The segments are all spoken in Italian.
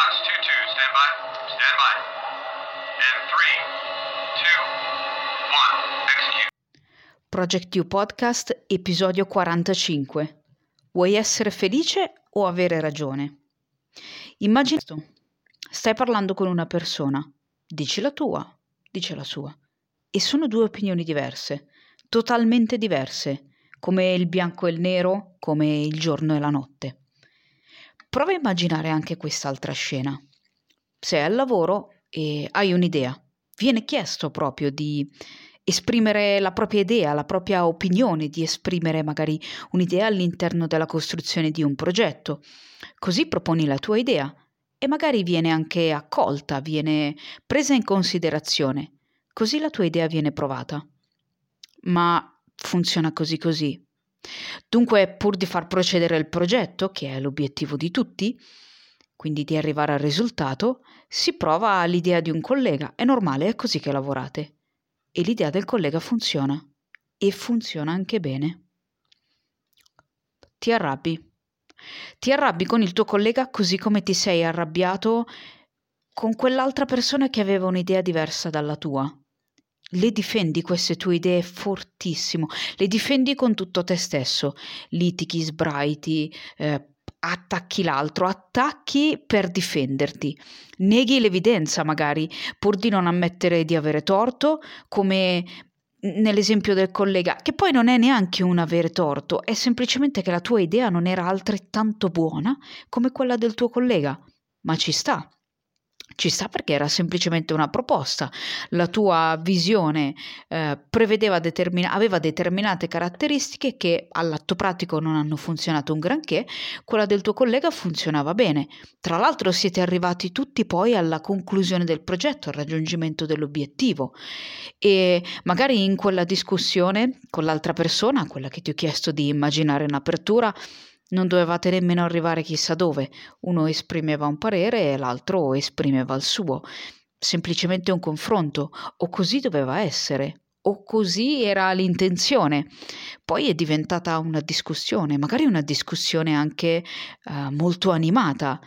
Fox 2-2, stand by. Stand by. And 3, 2, 1, execute. Project You Podcast, episodio 45. Vuoi essere felice o avere ragione? Immagina stai parlando con una persona, dici la tua, dice la sua, e sono due opinioni diverse, totalmente diverse, come il bianco e il nero, come il giorno e la notte. Prova a immaginare anche quest'altra scena. Sei al lavoro e hai un'idea. Viene chiesto proprio di esprimere la propria idea, la propria opinione, di esprimere magari un'idea all'interno della costruzione di un progetto. Così proponi la tua idea e magari viene anche accolta, viene presa in considerazione. Così la tua idea viene provata. Ma funziona così così. Dunque, pur di far procedere il progetto, che è l'obiettivo di tutti, quindi di arrivare al risultato, si prova l'idea di un collega. È normale, è così che lavorate. E l'idea del collega funziona. E funziona anche bene. Ti arrabbi. Ti arrabbi con il tuo collega così come ti sei arrabbiato con quell'altra persona che aveva un'idea diversa dalla tua le difendi queste tue idee fortissimo, le difendi con tutto te stesso, litighi, sbraiti, eh, attacchi l'altro, attacchi per difenderti, neghi l'evidenza magari pur di non ammettere di avere torto, come nell'esempio del collega, che poi non è neanche un avere torto, è semplicemente che la tua idea non era altrettanto buona come quella del tuo collega, ma ci sta. Ci sta perché era semplicemente una proposta. La tua visione eh, determina- aveva determinate caratteristiche che all'atto pratico non hanno funzionato un granché, quella del tuo collega funzionava bene. Tra l'altro siete arrivati tutti poi alla conclusione del progetto, al raggiungimento dell'obiettivo e magari in quella discussione con l'altra persona, quella che ti ho chiesto di immaginare in apertura, non dovevate nemmeno arrivare chissà dove, uno esprimeva un parere e l'altro esprimeva il suo, semplicemente un confronto, o così doveva essere, o così era l'intenzione. Poi è diventata una discussione, magari una discussione anche uh, molto animata.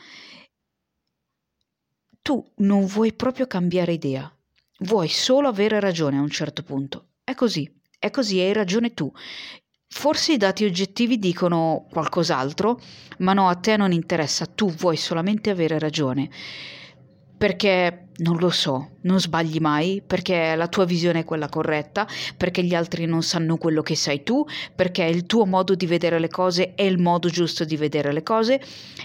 Tu non vuoi proprio cambiare idea, vuoi solo avere ragione a un certo punto. È così, è così, hai ragione tu. Forse i dati oggettivi dicono qualcos'altro, ma no, a te non interessa, tu vuoi solamente avere ragione. Perché non lo so, non sbagli mai, perché la tua visione è quella corretta, perché gli altri non sanno quello che sai tu, perché il tuo modo di vedere le cose è il modo giusto di vedere le cose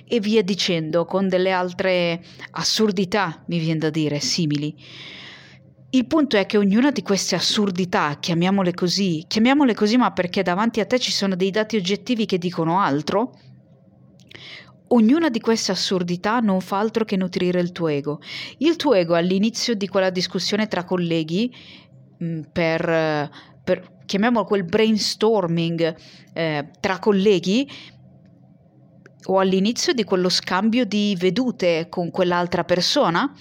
e via dicendo, con delle altre assurdità, mi viene da dire, simili. Il punto è che ognuna di queste assurdità, chiamiamole così, chiamiamole così ma perché davanti a te ci sono dei dati oggettivi che dicono altro, ognuna di queste assurdità non fa altro che nutrire il tuo ego. Il tuo ego all'inizio di quella discussione tra colleghi, mm, per, per chiamiamolo quel brainstorming eh, tra colleghi, o all'inizio di quello scambio di vedute con quell'altra persona,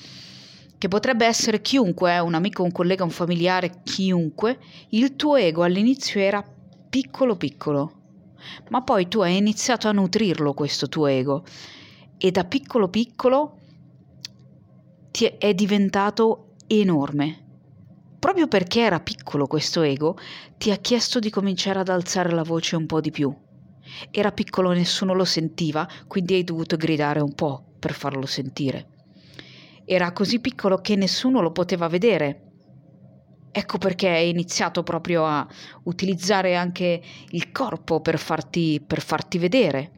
che potrebbe essere chiunque, eh, un amico, un collega, un familiare, chiunque, il tuo ego all'inizio era piccolo piccolo, ma poi tu hai iniziato a nutrirlo questo tuo ego e da piccolo piccolo ti è diventato enorme. Proprio perché era piccolo questo ego, ti ha chiesto di cominciare ad alzare la voce un po' di più. Era piccolo, nessuno lo sentiva, quindi hai dovuto gridare un po' per farlo sentire. Era così piccolo che nessuno lo poteva vedere. Ecco perché hai iniziato proprio a utilizzare anche il corpo per farti, per farti vedere.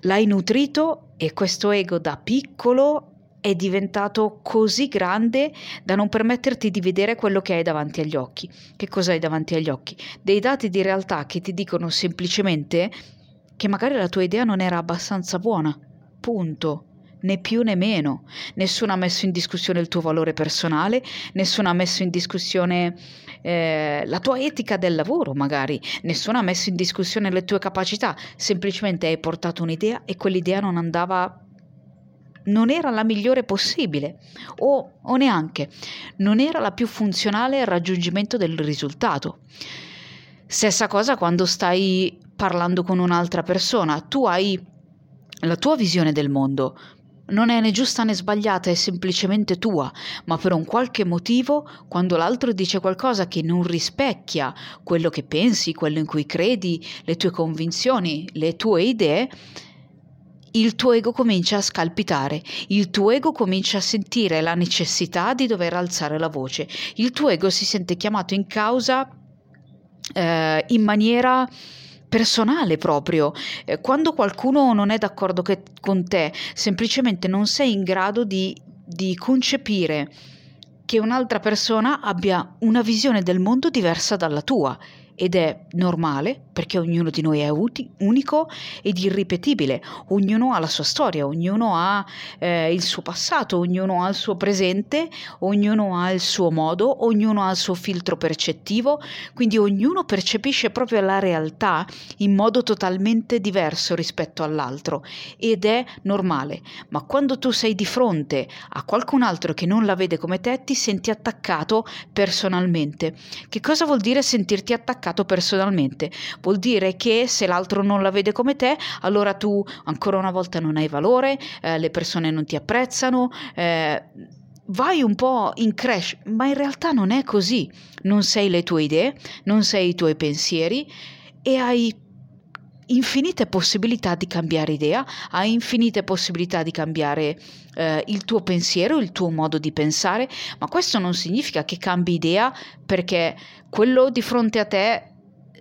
L'hai nutrito e questo ego da piccolo è diventato così grande da non permetterti di vedere quello che hai davanti agli occhi. Che cosa hai davanti agli occhi? Dei dati di realtà che ti dicono semplicemente che magari la tua idea non era abbastanza buona. Punto né più né meno. Nessuno ha messo in discussione il tuo valore personale, nessuno ha messo in discussione eh, la tua etica del lavoro, magari, nessuno ha messo in discussione le tue capacità, semplicemente hai portato un'idea e quell'idea non andava non era la migliore possibile. O, o neanche non era la più funzionale al raggiungimento del risultato. Stessa cosa quando stai parlando con un'altra persona, tu hai la tua visione del mondo non è né giusta né sbagliata, è semplicemente tua, ma per un qualche motivo, quando l'altro dice qualcosa che non rispecchia quello che pensi, quello in cui credi, le tue convinzioni, le tue idee, il tuo ego comincia a scalpitare, il tuo ego comincia a sentire la necessità di dover alzare la voce, il tuo ego si sente chiamato in causa eh, in maniera personale proprio. Eh, quando qualcuno non è d'accordo che, con te, semplicemente non sei in grado di, di concepire che un'altra persona abbia una visione del mondo diversa dalla tua ed è normale perché ognuno di noi è uti- unico ed irripetibile, ognuno ha la sua storia, ognuno ha eh, il suo passato, ognuno ha il suo presente, ognuno ha il suo modo, ognuno ha il suo filtro percettivo, quindi ognuno percepisce proprio la realtà in modo totalmente diverso rispetto all'altro ed è normale, ma quando tu sei di fronte a qualcun altro che non la vede come te ti senti attaccato personalmente. Che cosa vuol dire sentirti attaccato? Attaccato personalmente. Vuol dire che se l'altro non la vede come te, allora tu ancora una volta non hai valore, eh, le persone non ti apprezzano. Eh, vai un po' in crash, ma in realtà non è così. Non sei le tue idee, non sei i tuoi pensieri e hai infinite possibilità di cambiare idea, hai infinite possibilità di cambiare eh, il tuo pensiero, il tuo modo di pensare, ma questo non significa che cambi idea perché quello di fronte a te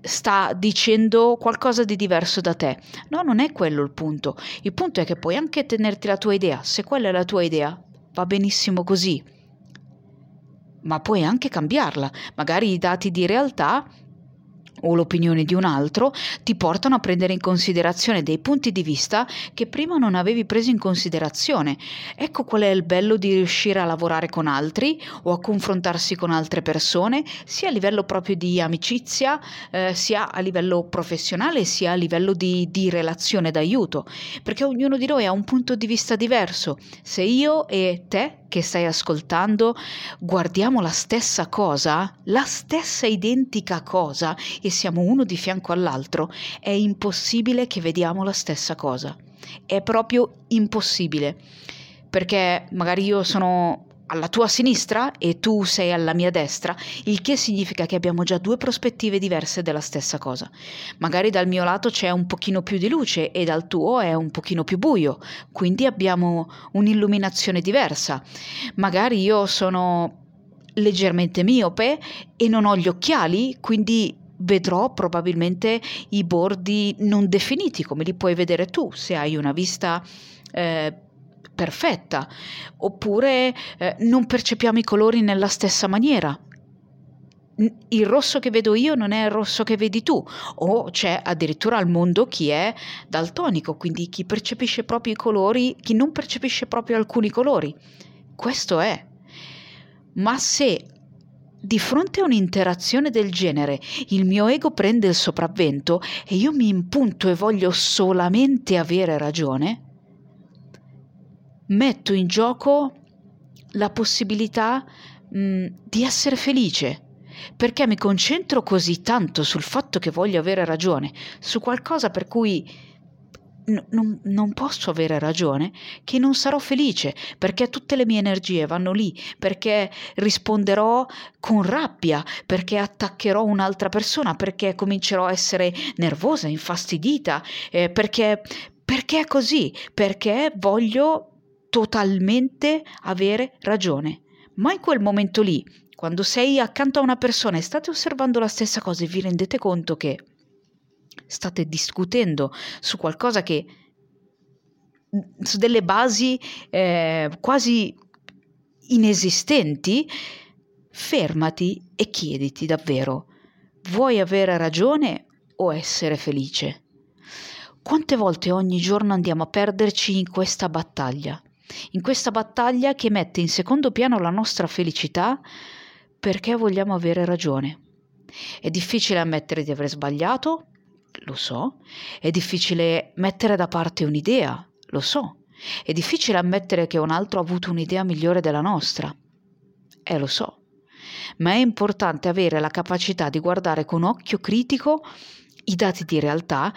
sta dicendo qualcosa di diverso da te. No, non è quello il punto. Il punto è che puoi anche tenerti la tua idea. Se quella è la tua idea, va benissimo così. Ma puoi anche cambiarla. Magari i dati di realtà o l'opinione di un altro ti portano a prendere in considerazione dei punti di vista che prima non avevi preso in considerazione. Ecco qual è il bello di riuscire a lavorare con altri o a confrontarsi con altre persone, sia a livello proprio di amicizia, eh, sia a livello professionale, sia a livello di, di relazione d'aiuto, perché ognuno di noi ha un punto di vista diverso. Se io e te che stai ascoltando guardiamo la stessa cosa, la stessa identica cosa e siamo uno di fianco all'altro, è impossibile che vediamo la stessa cosa. È proprio impossibile. Perché magari io sono alla tua sinistra e tu sei alla mia destra, il che significa che abbiamo già due prospettive diverse della stessa cosa. Magari dal mio lato c'è un pochino più di luce e dal tuo è un pochino più buio, quindi abbiamo un'illuminazione diversa. Magari io sono leggermente miope e non ho gli occhiali, quindi vedrò probabilmente i bordi non definiti come li puoi vedere tu se hai una vista eh, perfetta, oppure eh, non percepiamo i colori nella stessa maniera. Il rosso che vedo io non è il rosso che vedi tu, o c'è addirittura al mondo chi è daltonico, quindi chi percepisce proprio i colori, chi non percepisce proprio alcuni colori. Questo è. Ma se di fronte a un'interazione del genere il mio ego prende il sopravvento e io mi impunto e voglio solamente avere ragione, metto in gioco la possibilità mh, mm, di essere felice, perché mi concentro così tanto sul fatto che voglio avere ragione, su qualcosa per cui n- non, non posso avere ragione, che non sarò felice, perché tutte le mie energie vanno lì, perché risponderò con rabbia, perché attaccherò un'altra persona, perché comincerò a essere nervosa, infastidita, eh, perché, perché è così, perché voglio totalmente avere ragione. Ma in quel momento lì, quando sei accanto a una persona e state osservando la stessa cosa e vi rendete conto che state discutendo su qualcosa che su delle basi eh, quasi inesistenti, fermati e chiediti davvero, vuoi avere ragione o essere felice? Quante volte ogni giorno andiamo a perderci in questa battaglia? In questa battaglia che mette in secondo piano la nostra felicità perché vogliamo avere ragione. È difficile ammettere di aver sbagliato, lo so, è difficile mettere da parte un'idea, lo so, è difficile ammettere che un altro ha avuto un'idea migliore della nostra, eh lo so, ma è importante avere la capacità di guardare con occhio critico i dati di realtà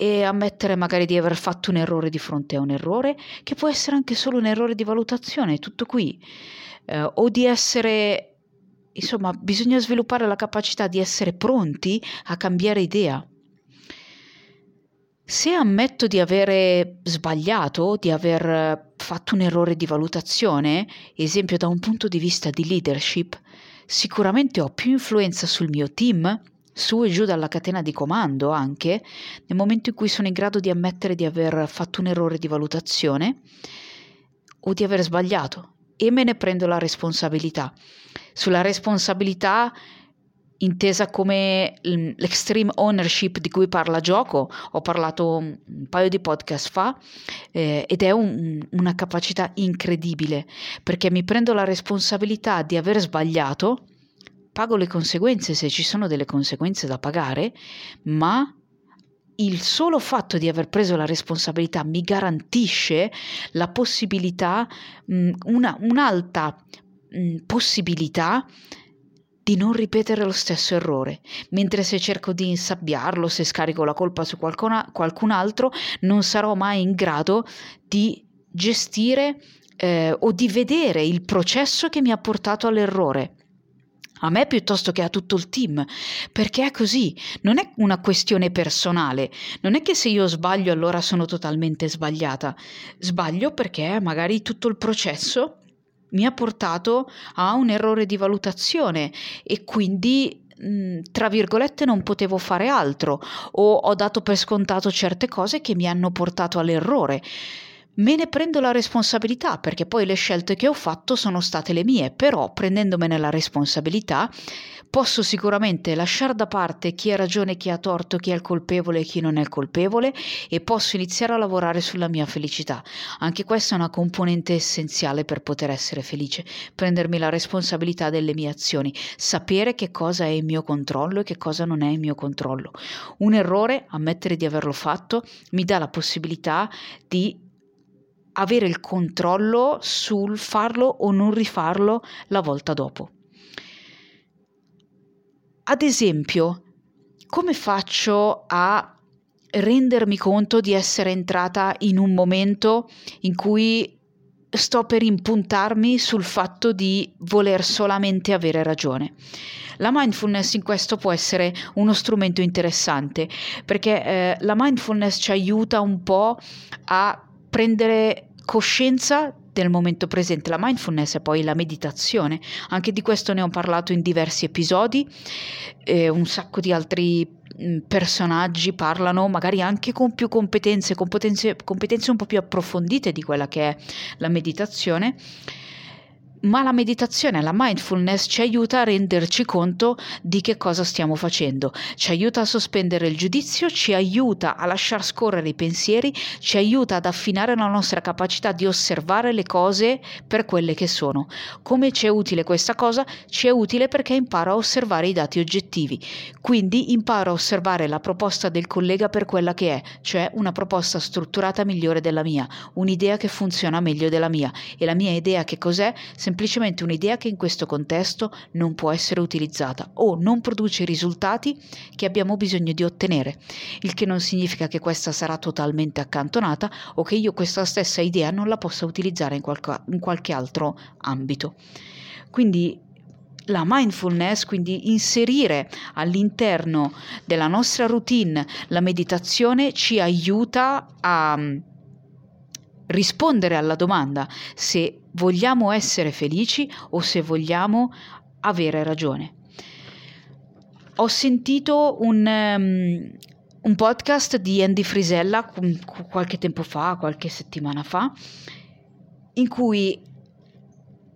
e ammettere magari di aver fatto un errore di fronte a un errore, che può essere anche solo un errore di valutazione, tutto qui, eh, o di essere, insomma, bisogna sviluppare la capacità di essere pronti a cambiare idea. Se ammetto di avere sbagliato, di aver fatto un errore di valutazione, esempio da un punto di vista di leadership, sicuramente ho più influenza sul mio team, su e giù dalla catena di comando anche, nel momento in cui sono in grado di ammettere di aver fatto un errore di valutazione o di aver sbagliato e me ne prendo la responsabilità. Sulla responsabilità intesa come l'extreme ownership di cui parla Gioco, ho parlato un paio di podcast fa eh, ed è un, una capacità incredibile perché mi prendo la responsabilità di aver sbagliato pago le conseguenze se ci sono delle conseguenze da pagare, ma il solo fatto di aver preso la responsabilità mi garantisce la possibilità, una, un'alta possibilità di non ripetere lo stesso errore, mentre se cerco di insabbiarlo, se scarico la colpa su qualcun altro, non sarò mai in grado di gestire eh, o di vedere il processo che mi ha portato all'errore a me piuttosto che a tutto il team, perché è così, non è una questione personale, non è che se io sbaglio allora sono totalmente sbagliata, sbaglio perché magari tutto il processo mi ha portato a un errore di valutazione e quindi tra virgolette non potevo fare altro o ho dato per scontato certe cose che mi hanno portato all'errore me ne prendo la responsabilità perché poi le scelte che ho fatto sono state le mie, però prendendomene la responsabilità posso sicuramente lasciare da parte chi ha ragione, chi ha torto, chi è il colpevole e chi non è il colpevole e posso iniziare a lavorare sulla mia felicità. Anche questa è una componente essenziale per poter essere felice, prendermi la responsabilità delle mie azioni, sapere che cosa è in mio controllo e che cosa non è in mio controllo. Un errore, ammettere di averlo fatto, mi dà la possibilità di avere il controllo sul farlo o non rifarlo la volta dopo. Ad esempio, come faccio a rendermi conto di essere entrata in un momento in cui sto per impuntarmi sul fatto di voler solamente avere ragione. La mindfulness in questo può essere uno strumento interessante perché eh, la mindfulness ci aiuta un po' a prendere coscienza del momento presente. La mindfulness e poi la meditazione. Anche di questo ne ho parlato in diversi episodi. Eh, un sacco di altri mm, personaggi parlano magari anche con più competenze, competenze, competenze un po' più approfondite di quella che è la meditazione ma la meditazione, la mindfulness ci aiuta a renderci conto di che cosa stiamo facendo, ci aiuta a sospendere il giudizio, ci aiuta a lasciar scorrere i pensieri, ci aiuta ad affinare la nostra capacità di osservare le cose per quelle che sono. Come ci è utile questa cosa? Ci è utile perché imparo a osservare i dati oggettivi, quindi imparo a osservare la proposta del collega per quella che è, cioè una proposta strutturata migliore della mia, un'idea che funziona meglio della mia e la mia idea che cos'è? Semplicemente un'idea che in questo contesto non può essere utilizzata o non produce i risultati che abbiamo bisogno di ottenere, il che non significa che questa sarà totalmente accantonata o che io questa stessa idea non la possa utilizzare in, qualche, in qualche altro ambito. Quindi la mindfulness, quindi inserire all'interno della nostra routine la meditazione ci aiuta a rispondere alla domanda se vogliamo essere felici o se vogliamo avere ragione. Ho sentito un, um, un podcast di Andy Frisella qualche tempo fa, qualche settimana fa, in cui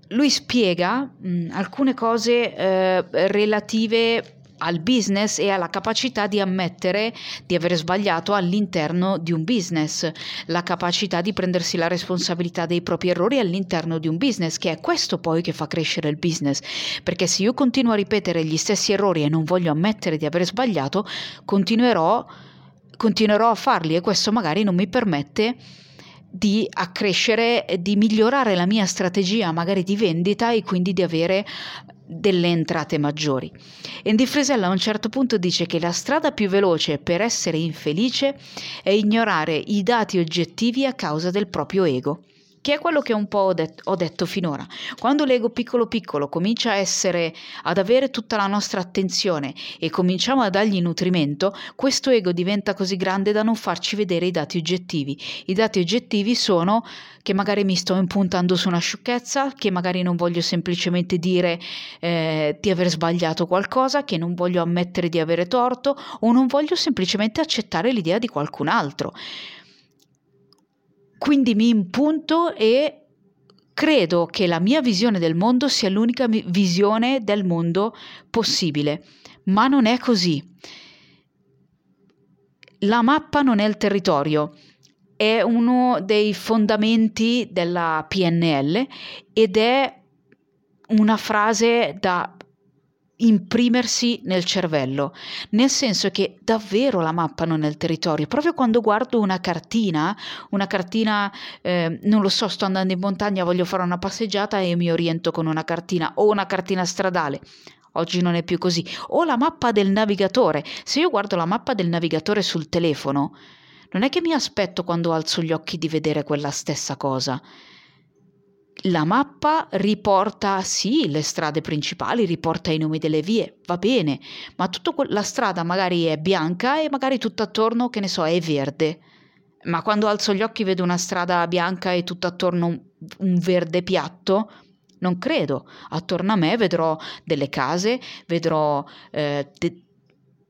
lui spiega mh, alcune cose eh, relative al business e alla capacità di ammettere di aver sbagliato all'interno di un business, la capacità di prendersi la responsabilità dei propri errori all'interno di un business, che è questo poi che fa crescere il business, perché se io continuo a ripetere gli stessi errori e non voglio ammettere di aver sbagliato, continuerò, continuerò a farli e questo magari non mi permette di accrescere, di migliorare la mia strategia magari di vendita e quindi di avere delle entrate maggiori. Andy Frisella a un certo punto dice che la strada più veloce per essere infelice è ignorare i dati oggettivi a causa del proprio ego che è quello che un po' ho, det- ho, detto finora. Quando l'ego piccolo piccolo comincia a essere, ad avere tutta la nostra attenzione e cominciamo a dargli nutrimento, questo ego diventa così grande da non farci vedere i dati oggettivi. I dati oggettivi sono che magari mi sto impuntando su una sciocchezza, che magari non voglio semplicemente dire eh, di aver sbagliato qualcosa, che non voglio ammettere di avere torto o non voglio semplicemente accettare l'idea di qualcun altro. Quindi mi impunto e credo che la mia visione del mondo sia l'unica visione del mondo possibile, ma non è così. La mappa non è il territorio, è uno dei fondamenti della PNL ed è una frase da imprimersi nel cervello, nel senso che davvero la mappa non è il territorio. Proprio quando guardo una cartina, una cartina, eh, non lo so, sto andando in montagna, voglio fare una passeggiata e mi oriento con una cartina o una cartina stradale. Oggi non è più così. O la mappa del navigatore. Se io guardo la mappa del navigatore sul telefono, non è che mi aspetto quando alzo gli occhi di vedere quella stessa cosa la mappa riporta sì le strade principali, riporta i nomi delle vie, va bene, ma tutta la strada magari è bianca e magari tutto attorno, che ne so, è verde. Ma quando alzo gli occhi vedo una strada bianca e tutto attorno un, un verde piatto, non credo. Attorno a me vedrò delle case, vedrò eh, de-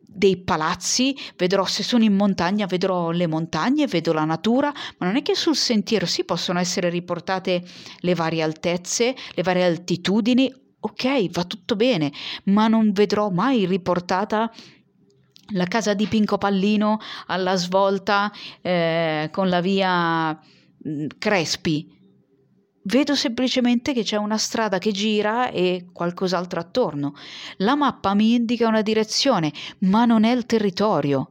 dei palazzi, vedrò se sono in montagna, vedrò le montagne, vedo la natura, ma non è che sul sentiero sì possono essere riportate le varie altezze, le varie altitudini, ok, va tutto bene, ma non vedrò mai riportata la casa di Pinco Pallino alla svolta eh, con la via mm, Crespi vedo semplicemente che c'è una strada che gira e qualcos'altro attorno. La mappa mi indica una direzione, ma non è il territorio.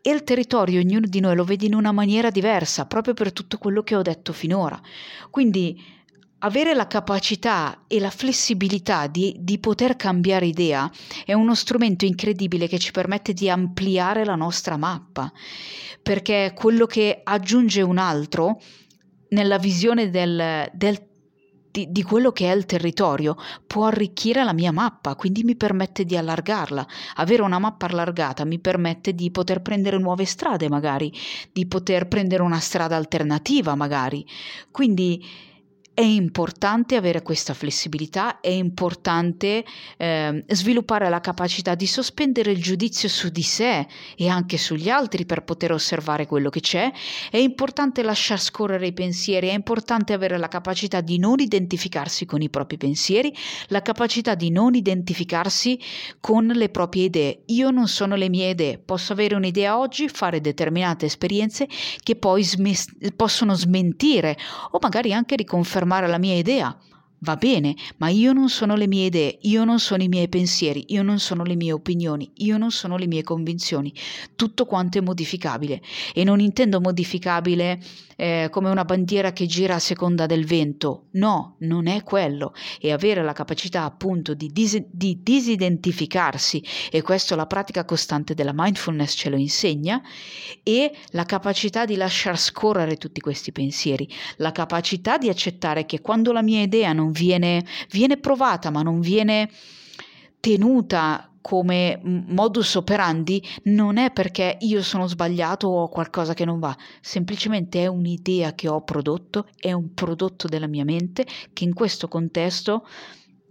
E il territorio ognuno di noi lo vede in una maniera diversa, proprio per tutto quello che ho detto finora. Quindi avere la capacità e la flessibilità di, di, poter cambiare idea è uno strumento incredibile che ci permette di ampliare la nostra mappa, perché quello che aggiunge un altro nella visione del, del di, di, quello che è il territorio può arricchire la mia mappa, quindi mi permette di allargarla. Avere una mappa allargata mi permette di poter prendere nuove strade, magari, di poter prendere una strada alternativa, magari. Quindi è importante avere questa flessibilità, è importante eh, sviluppare la capacità di sospendere il giudizio su di sé e anche sugli altri per poter osservare quello che c'è, è importante lasciar scorrere i pensieri, è importante avere la capacità di non identificarsi con i propri pensieri, la capacità di non identificarsi con le proprie idee. Io non sono le mie idee, posso avere un'idea oggi, fare determinate esperienze che poi sm- possono smentire o magari anche riconfermare confermare la mia idea. Va bene, ma io non sono le mie idee, io non sono i miei pensieri, io non sono le mie opinioni, io non sono le mie convinzioni. Tutto quanto è modificabile. E non intendo modificabile eh, come una bandiera che gira a seconda del vento. No, non è quello. E avere la capacità appunto di, dis- di disidentificarsi, e questo la pratica costante della mindfulness ce lo insegna, e la capacità di lasciar scorrere tutti questi pensieri, la capacità di accettare che quando la mia idea non viene, viene provata ma non viene tenuta come modus operandi non è perché io sono sbagliato o ho qualcosa che non va, semplicemente è un'idea che ho prodotto, è un prodotto della mia mente che in questo contesto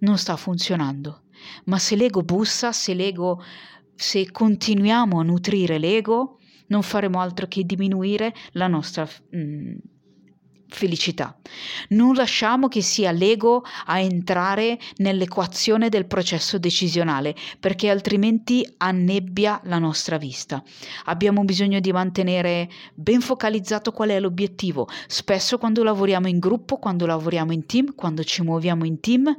non sta funzionando. Ma se l'ego bussa, se l'ego se continuiamo a nutrire l'ego, non faremo altro che diminuire la nostra mh, mm, felicità. Non lasciamo che sia l'ego a entrare nell'equazione del processo decisionale, perché altrimenti annebbia la nostra vista. Abbiamo bisogno di mantenere ben focalizzato qual è l'obiettivo. Spesso quando lavoriamo in gruppo, quando lavoriamo in team, quando ci muoviamo in team,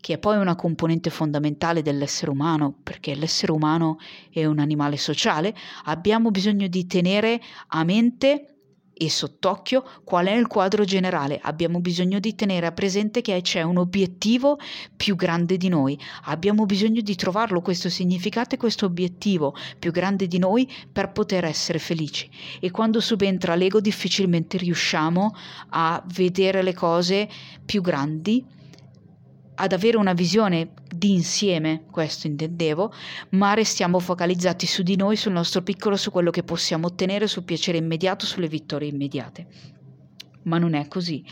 che è poi una componente fondamentale dell'essere umano, perché l'essere umano è un animale sociale, abbiamo bisogno di tenere a mente e sott'occhio qual è il quadro generale. Abbiamo bisogno di tenere presente che c'è un obiettivo più grande di noi. Abbiamo bisogno di trovarlo questo significato e questo obiettivo più grande di noi per poter essere felici. E quando subentra l'ego difficilmente riusciamo a vedere le cose più grandi ad avere una visione di insieme, questo intendevo, ma restiamo focalizzati su di noi, sul nostro piccolo, su quello che possiamo ottenere, sul piacere immediato, sulle vittorie immediate. Ma non è così.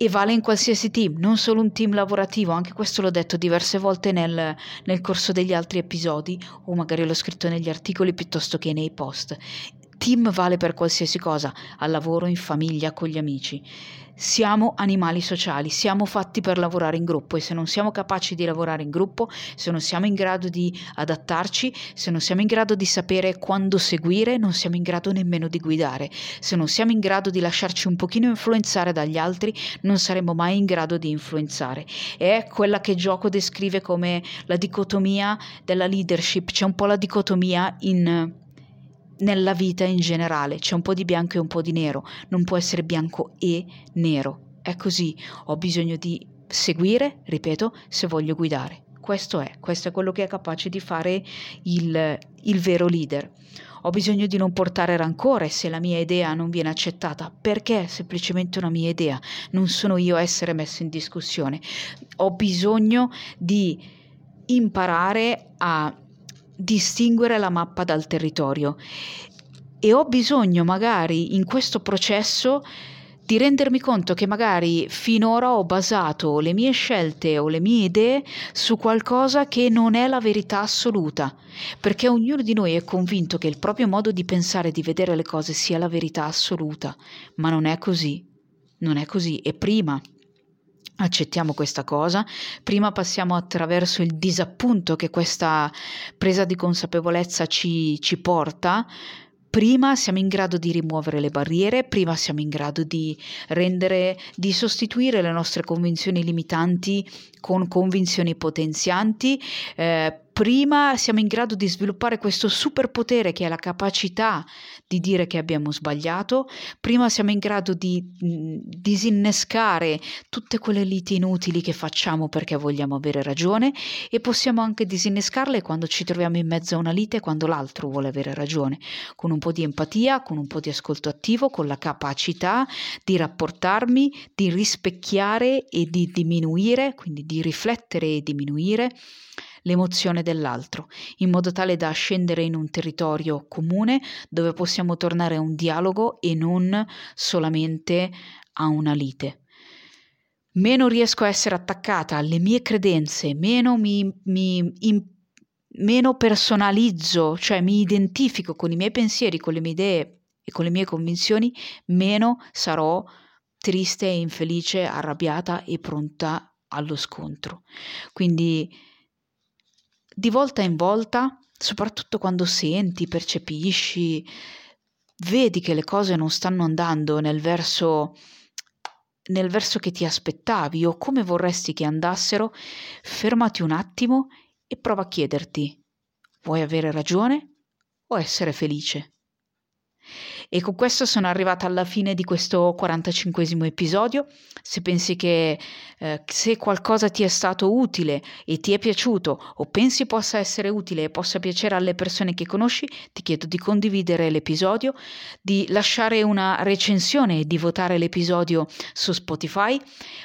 E vale in qualsiasi team, non solo un team lavorativo, anche questo l'ho detto diverse volte nel, nel corso degli altri episodi, o magari l'ho scritto negli articoli piuttosto che nei post. Team vale per qualsiasi cosa, al lavoro, in famiglia, con gli amici. Siamo animali sociali, siamo fatti per lavorare in gruppo e se non siamo capaci di lavorare in gruppo, se non siamo in grado di adattarci, se non siamo in grado di sapere quando seguire, non siamo in grado nemmeno di guidare. Se non siamo in grado di lasciarci un pochino influenzare dagli altri, non saremo mai in grado di influenzare. È quella che Gioco descrive come la dicotomia della leadership, c'è un po' la dicotomia in nella vita in generale c'è un po' di bianco e un po' di nero, non può essere bianco e nero. È così, ho bisogno di seguire, ripeto, se voglio guidare. Questo è, questo è quello che è capace di fare il, il vero leader. Ho bisogno di non portare rancore se la mia idea non viene accettata, perché è semplicemente una mia idea, non sono io a essere messo in discussione. Ho bisogno di imparare a distinguere la mappa dal territorio. E ho bisogno magari in questo processo di rendermi conto che magari finora ho basato le mie scelte o le mie idee su qualcosa che non è la verità assoluta, perché ognuno di noi è convinto che il proprio modo di pensare e di vedere le cose sia la verità assoluta, ma non è così, non è così. E prima accettiamo questa cosa, prima passiamo attraverso il disappunto che questa presa di consapevolezza ci, ci porta, prima siamo in grado di rimuovere le barriere, prima siamo in grado di rendere, di sostituire le nostre convinzioni limitanti con convinzioni potenzianti, eh, prima siamo in grado di sviluppare questo superpotere che è la capacità di dire che abbiamo sbagliato, prima siamo in grado di mh, disinnescare tutte quelle liti inutili che facciamo perché vogliamo avere ragione e possiamo anche disinnescarle quando ci troviamo in mezzo a una lite quando l'altro vuole avere ragione, con un po' di empatia, con un po' di ascolto attivo, con la capacità di rapportarmi, di rispecchiare e di diminuire, quindi di riflettere e diminuire l'emozione dell'altro, in modo tale da scendere in un territorio comune dove possiamo tornare a un dialogo e non solamente a una lite. Meno riesco a essere attaccata alle mie credenze, meno mi, mi in, meno personalizzo, cioè mi identifico con i miei pensieri, con le mie idee e con le mie convinzioni, meno sarò triste, infelice, arrabbiata e pronta allo scontro. Quindi di volta in volta, soprattutto quando senti, percepisci, vedi che le cose non stanno andando nel verso nel verso che ti aspettavi o come vorresti che andassero, fermati un attimo e prova a chiederti: vuoi avere ragione o essere felice? E con questo sono arrivata alla fine di questo 45 episodio. Se pensi che eh, se qualcosa ti è stato utile e ti è piaciuto o pensi possa essere utile e possa piacere alle persone che conosci, ti chiedo di condividere l'episodio, di lasciare una recensione e di votare l'episodio su Spotify.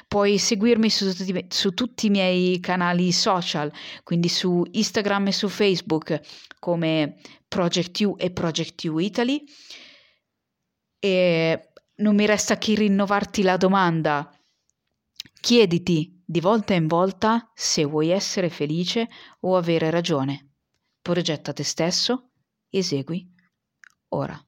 Puoi seguirmi su, su tutti i miei canali social, quindi su Instagram e su Facebook come Project U e Project U Italy e non mi resta che rinnovarti la domanda. Chiediti di volta in volta se vuoi essere felice o avere ragione. Progetta te stesso, esegui ora.